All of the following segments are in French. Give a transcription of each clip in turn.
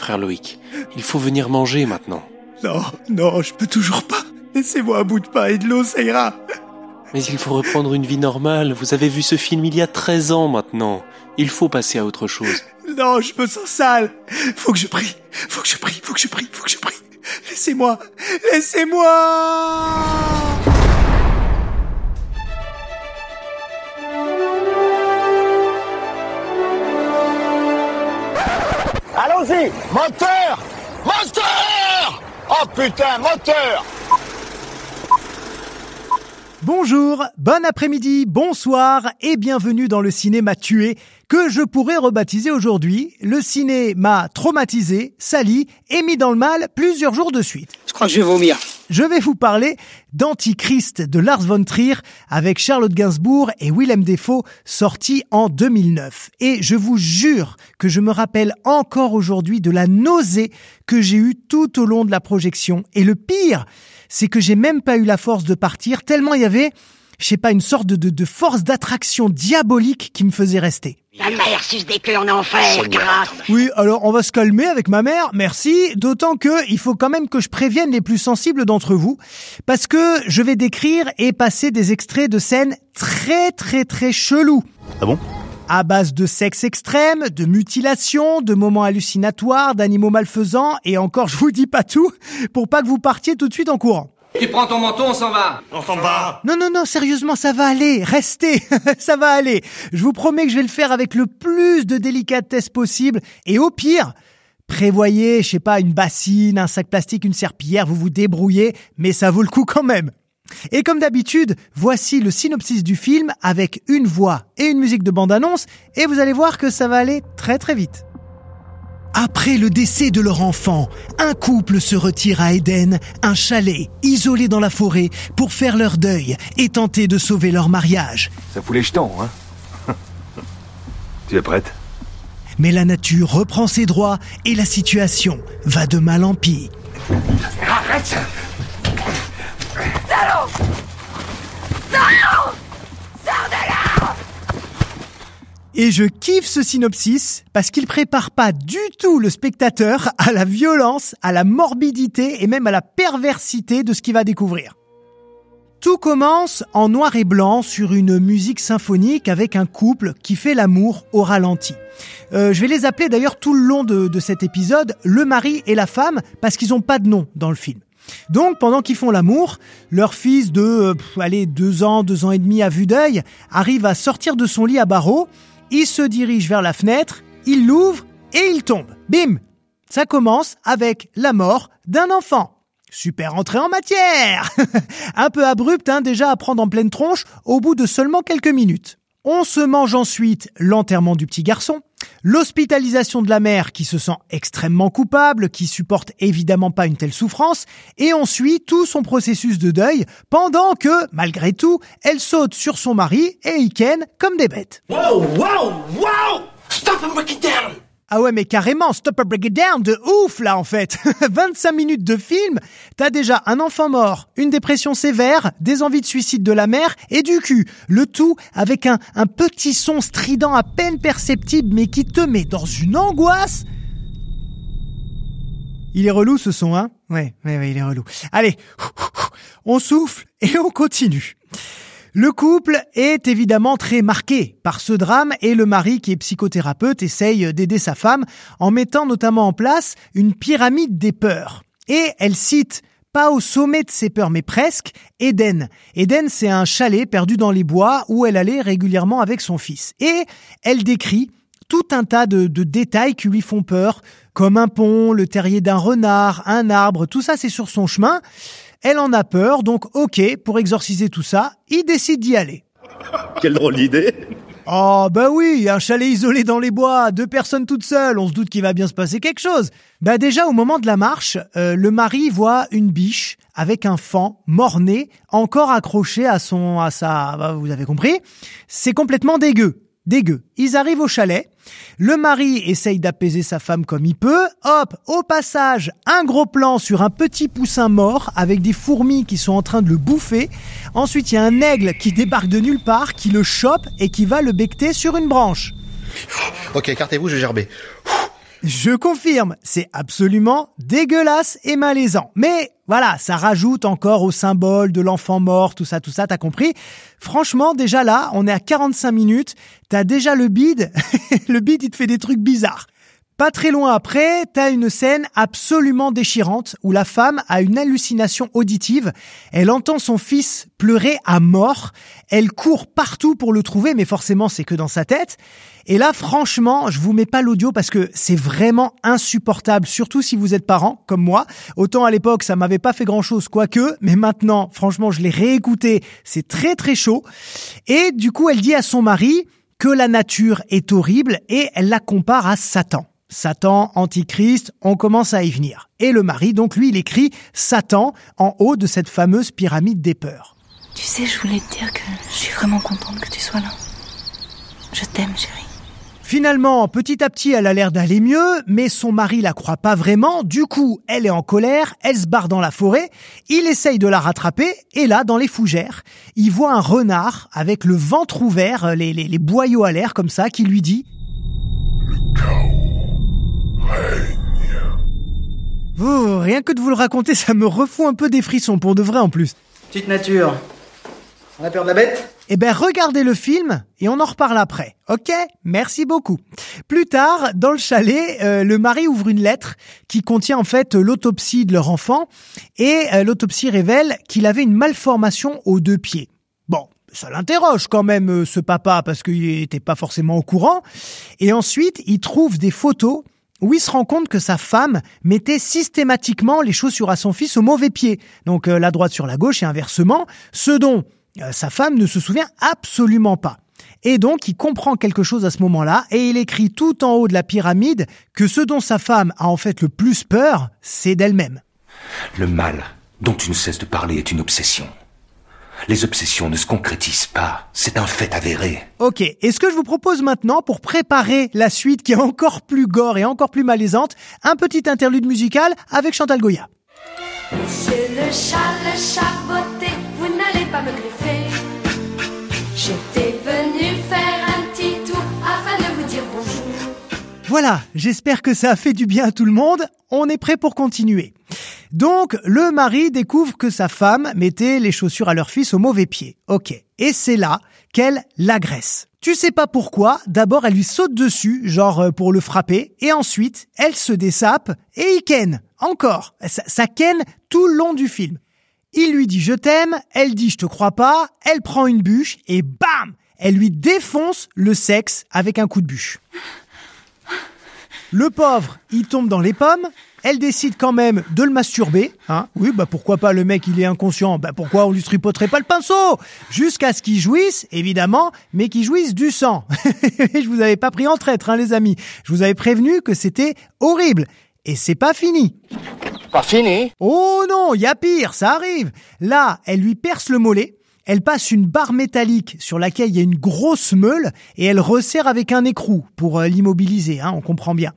Frère Loïc, il faut venir manger maintenant. Non, non, je peux toujours pas. Laissez-moi un bout de pain et de l'eau, ça ira. Mais il faut reprendre une vie normale. Vous avez vu ce film il y a 13 ans maintenant. Il faut passer à autre chose. Non, je me sens sale. Faut que je prie. Faut que je prie. Faut que je prie. Faut que je prie. Laissez-moi. Laissez-moi. Allons-y Moteur Moteur Oh putain, moteur Bonjour, bon après-midi, bonsoir et bienvenue dans le cinéma tué que je pourrais rebaptiser aujourd'hui. Le ciné m'a traumatisé, sali et mis dans le mal plusieurs jours de suite. Je crois que je vais vomir. Je vais vous parler d'Antichrist de Lars von Trier avec Charlotte Gainsbourg et Willem Dafoe sorti en 2009. Et je vous jure que je me rappelle encore aujourd'hui de la nausée que j'ai eue tout au long de la projection. Et le pire, c'est que j'ai même pas eu la force de partir tellement il y avait, je sais pas, une sorte de, de, de force d'attraction diabolique qui me faisait rester. La mère suce des queues en enfer, grâce. Oui, alors on va se calmer avec ma mère, merci. D'autant que il faut quand même que je prévienne les plus sensibles d'entre vous, parce que je vais décrire et passer des extraits de scènes très très très chelous. Ah bon? À base de sexe extrême, de mutilation, de moments hallucinatoires, d'animaux malfaisants, et encore je vous dis pas tout, pour pas que vous partiez tout de suite en courant. Tu prends ton manteau, on s'en va. On s'en va. Non, non, non, sérieusement, ça va aller. Restez, ça va aller. Je vous promets que je vais le faire avec le plus de délicatesse possible. Et au pire, prévoyez, je sais pas, une bassine, un sac plastique, une serpillière, vous vous débrouillez, mais ça vaut le coup quand même. Et comme d'habitude, voici le synopsis du film avec une voix et une musique de bande-annonce, et vous allez voir que ça va aller très très vite. Après le décès de leur enfant, un couple se retire à Éden, un chalet isolé dans la forêt, pour faire leur deuil et tenter de sauver leur mariage. Ça fout les jetons, hein Tu es prête? Mais la nature reprend ses droits et la situation va de mal en pis. Arrête Et je kiffe ce synopsis parce qu'il prépare pas du tout le spectateur à la violence, à la morbidité et même à la perversité de ce qu'il va découvrir. Tout commence en noir et blanc sur une musique symphonique avec un couple qui fait l'amour au ralenti. Euh, je vais les appeler d'ailleurs tout le long de, de cet épisode le mari et la femme parce qu'ils n'ont pas de nom dans le film. Donc pendant qu'ils font l'amour, leur fils de euh, allez deux ans, deux ans et demi à vue d'œil arrive à sortir de son lit à barreaux. Il se dirige vers la fenêtre, il l'ouvre et il tombe. Bim Ça commence avec la mort d'un enfant. Super entrée en matière Un peu abrupte, hein, déjà à prendre en pleine tronche au bout de seulement quelques minutes. On se mange ensuite l'enterrement du petit garçon, l'hospitalisation de la mère qui se sent extrêmement coupable, qui supporte évidemment pas une telle souffrance, et on suit tout son processus de deuil pendant que, malgré tout, elle saute sur son mari et ken comme des bêtes. Wow, wow, wow Stop Ah ouais, mais carrément, stop a break it down, de ouf là en fait. 25 minutes de film, t'as déjà un enfant mort, une dépression sévère, des envies de suicide de la mère et du cul. Le tout avec un, un petit son strident à peine perceptible mais qui te met dans une angoisse. Il est relou ce son, hein? Ouais, ouais, ouais, il est relou. Allez, on souffle et on continue. Le couple est évidemment très marqué par ce drame et le mari qui est psychothérapeute essaye d'aider sa femme en mettant notamment en place une pyramide des peurs. Et elle cite pas au sommet de ses peurs, mais presque, Eden. Eden, c'est un chalet perdu dans les bois où elle allait régulièrement avec son fils. Et elle décrit tout un tas de, de détails qui lui font peur, comme un pont, le terrier d'un renard, un arbre, tout ça c'est sur son chemin. Elle en a peur, donc ok, pour exorciser tout ça, il décide d'y aller. Quelle drôle d'idée Oh bah oui, un chalet isolé dans les bois, deux personnes toutes seules, on se doute qu'il va bien se passer quelque chose. Bah déjà au moment de la marche, euh, le mari voit une biche avec un fan mort-né encore accroché à son à sa bah, vous avez compris, c'est complètement dégueu dégueu. Ils arrivent au chalet. Le mari essaye d'apaiser sa femme comme il peut. Hop, au passage, un gros plan sur un petit poussin mort avec des fourmis qui sont en train de le bouffer. Ensuite, il y a un aigle qui débarque de nulle part, qui le chope et qui va le becter sur une branche. Ok, écartez-vous, je vais gerber. Je confirme, c'est absolument dégueulasse et malaisant. Mais voilà, ça rajoute encore au symbole de l'enfant mort, tout ça, tout ça, t'as compris? Franchement, déjà là, on est à 45 minutes, t'as déjà le bide, le bide il te fait des trucs bizarres. Pas très loin après, t'as une scène absolument déchirante où la femme a une hallucination auditive. Elle entend son fils pleurer à mort. Elle court partout pour le trouver, mais forcément c'est que dans sa tête. Et là, franchement, je vous mets pas l'audio parce que c'est vraiment insupportable, surtout si vous êtes parent, comme moi. Autant à l'époque, ça m'avait pas fait grand chose, quoique, mais maintenant, franchement, je l'ai réécouté, c'est très très chaud. Et du coup, elle dit à son mari que la nature est horrible et elle la compare à Satan. Satan, Antichrist, on commence à y venir. Et le mari, donc lui, il écrit Satan en haut de cette fameuse pyramide des peurs. Tu sais, je voulais te dire que je suis vraiment contente que tu sois là. Je t'aime, chérie. Finalement, petit à petit, elle a l'air d'aller mieux, mais son mari la croit pas vraiment. Du coup, elle est en colère, elle se barre dans la forêt. Il essaye de la rattraper, et là, dans les fougères, il voit un renard avec le ventre ouvert, les, les, les boyaux à l'air comme ça, qui lui dit Oh, rien que de vous le raconter, ça me refout un peu des frissons, pour de vrai en plus. Petite nature. On a peur de la bête? Eh ben, regardez le film et on en reparle après. Ok? Merci beaucoup. Plus tard, dans le chalet, euh, le mari ouvre une lettre qui contient en fait l'autopsie de leur enfant et euh, l'autopsie révèle qu'il avait une malformation aux deux pieds. Bon, ça l'interroge quand même euh, ce papa parce qu'il n'était pas forcément au courant. Et ensuite, il trouve des photos où il se rend compte que sa femme mettait systématiquement les chaussures à son fils au mauvais pied, donc euh, la droite sur la gauche et inversement, ce dont euh, sa femme ne se souvient absolument pas. Et donc il comprend quelque chose à ce moment-là et il écrit tout en haut de la pyramide que ce dont sa femme a en fait le plus peur, c'est d'elle-même. Le mal dont tu ne cesses de parler est une obsession. Les obsessions ne se concrétisent pas. C'est un fait avéré. Ok, et ce que je vous propose maintenant, pour préparer la suite qui est encore plus gore et encore plus malaisante, un petit interlude musical avec Chantal Goya. Monsieur le chat, le chat beauté, vous n'allez pas me griffer. J'étais venu faire un petit tour afin de vous dire bonjour. Voilà, j'espère que ça a fait du bien à tout le monde. On est prêt pour continuer. Donc, le mari découvre que sa femme mettait les chaussures à leur fils au mauvais pied. Ok. Et c'est là qu'elle l'agresse. Tu sais pas pourquoi, d'abord elle lui saute dessus, genre euh, pour le frapper, et ensuite elle se dessape et il ken. Encore. Ça, ça ken tout le long du film. Il lui dit je t'aime, elle dit je te crois pas, elle prend une bûche et bam Elle lui défonce le sexe avec un coup de bûche. Le pauvre, il tombe dans les pommes, elle décide quand même de le masturber. Hein oui, bah pourquoi pas le mec, il est inconscient. Bah pourquoi on lui tripoterait pas le pinceau? Jusqu'à ce qu'il jouisse, évidemment, mais qu'il jouisse du sang. je vous avais pas pris en traître, hein, les amis. Je vous avais prévenu que c'était horrible. Et c'est pas fini. Pas fini? Oh non, il y a pire, ça arrive. Là, elle lui perce le mollet. Elle passe une barre métallique sur laquelle il y a une grosse meule et elle resserre avec un écrou pour euh, l'immobiliser, hein, on comprend bien.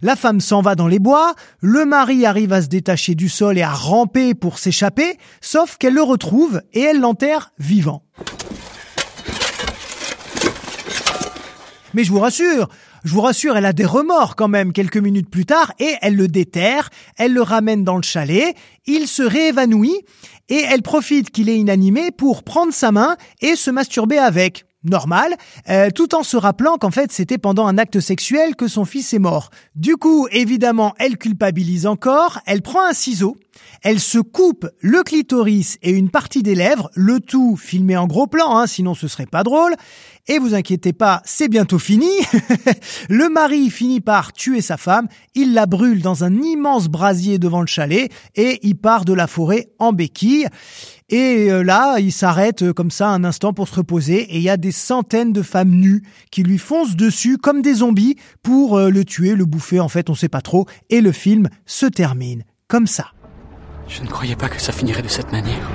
La femme s'en va dans les bois, le mari arrive à se détacher du sol et à ramper pour s'échapper, sauf qu'elle le retrouve et elle l'enterre vivant. Mais je vous rassure, je vous rassure, elle a des remords quand même quelques minutes plus tard et elle le déterre, elle le ramène dans le chalet, il se réévanouit et elle profite qu'il est inanimé pour prendre sa main et se masturber avec. Normal, euh, tout en se rappelant qu'en fait c'était pendant un acte sexuel que son fils est mort. Du coup, évidemment, elle culpabilise encore, elle prend un ciseau, elle se coupe le clitoris et une partie des lèvres, le tout filmé en gros plan, hein, sinon ce serait pas drôle, Et vous inquiétez pas, c'est bientôt fini. le mari finit par tuer sa femme, il la brûle dans un immense brasier devant le chalet et il part de la forêt en béquille. Et euh, là, il s'arrête euh, comme ça un instant pour se reposer et il y a des centaines de femmes nues qui lui foncent dessus comme des zombies pour euh, le tuer, le bouffer, en fait, on sait pas trop. Et le film se termine comme ça. Je ne croyais pas que ça finirait de cette manière.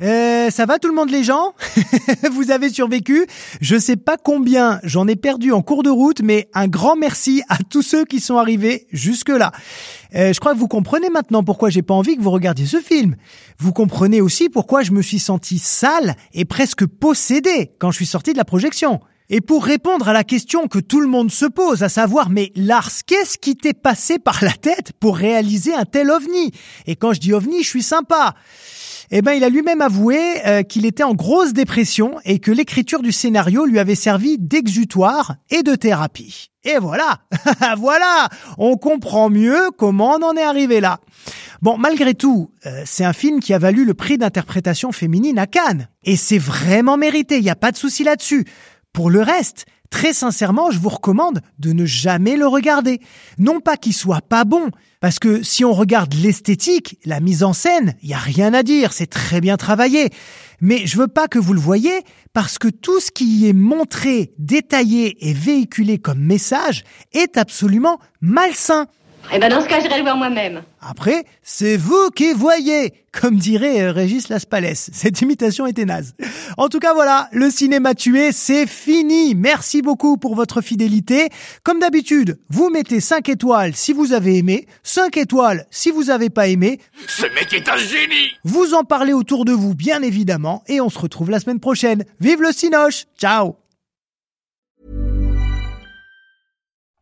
Euh, ça va tout le monde les gens? Vous avez survécu? Je sais pas combien j'en ai perdu en cours de route, mais un grand merci à tous ceux qui sont arrivés jusque-là. Euh, je crois que vous comprenez maintenant pourquoi j'ai pas envie que vous regardiez ce film. Vous comprenez aussi pourquoi je me suis senti sale et presque possédé quand je suis sorti de la projection. Et pour répondre à la question que tout le monde se pose, à savoir, mais Lars, qu'est-ce qui t'est passé par la tête pour réaliser un tel ovni? Et quand je dis ovni, je suis sympa. Eh ben, il a lui-même avoué euh, qu'il était en grosse dépression et que l'écriture du scénario lui avait servi d'exutoire et de thérapie. Et voilà, voilà, on comprend mieux comment on en est arrivé là. Bon, malgré tout, euh, c'est un film qui a valu le prix d'interprétation féminine à Cannes. Et c'est vraiment mérité, il n'y a pas de souci là-dessus. Pour le reste, très sincèrement, je vous recommande de ne jamais le regarder. Non pas qu'il soit pas bon, parce que si on regarde l'esthétique, la mise en scène, il y a rien à dire, c'est très bien travaillé. Mais je veux pas que vous le voyez parce que tout ce qui y est montré, détaillé et véhiculé comme message est absolument malsain. Eh ben dans ce cas, j'irai le voir moi-même. Après, c'est vous qui voyez, comme dirait euh, Régis Laspalès. Cette imitation était naze. En tout cas, voilà, le cinéma tué, c'est fini. Merci beaucoup pour votre fidélité. Comme d'habitude, vous mettez 5 étoiles si vous avez aimé, 5 étoiles si vous avez pas aimé. Ce mec est un génie Vous en parlez autour de vous, bien évidemment, et on se retrouve la semaine prochaine. Vive le Cinoche Ciao